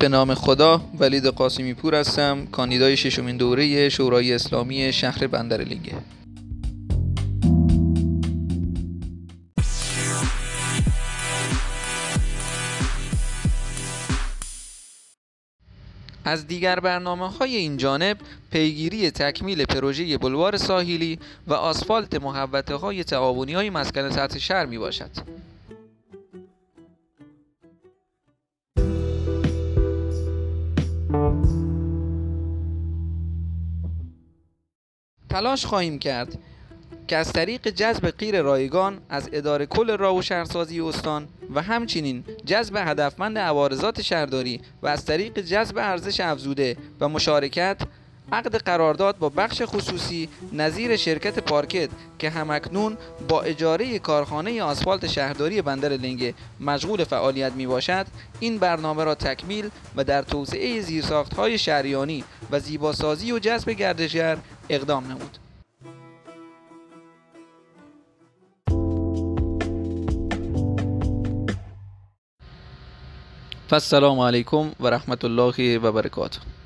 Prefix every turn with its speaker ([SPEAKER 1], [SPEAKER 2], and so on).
[SPEAKER 1] به نام خدا ولید قاسمی پور هستم کاندیدای ششمین دوره شورای اسلامی شهر بندرلینگه از دیگر برنامه های این جانب پیگیری تکمیل پروژه بلوار ساحلی و آسفالت محوطه های تعاونی های مسکن سطح شهر می باشد. تلاش خواهیم کرد که از طریق جذب غیر رایگان از اداره کل راه و شهرسازی استان و همچنین جذب هدفمند عوارضات شهرداری و از طریق جذب ارزش افزوده و مشارکت عقد قرارداد با بخش خصوصی نظیر شرکت پارکت که همکنون با اجاره کارخانه آسفالت شهرداری بندر لنگه مشغول فعالیت می باشد این برنامه را تکمیل و در توسعه زیرساخت های شهریانی و زیباسازی و جذب گردشگر اقدام نمود فالسلام علیکم و رحمت الله و برکاته.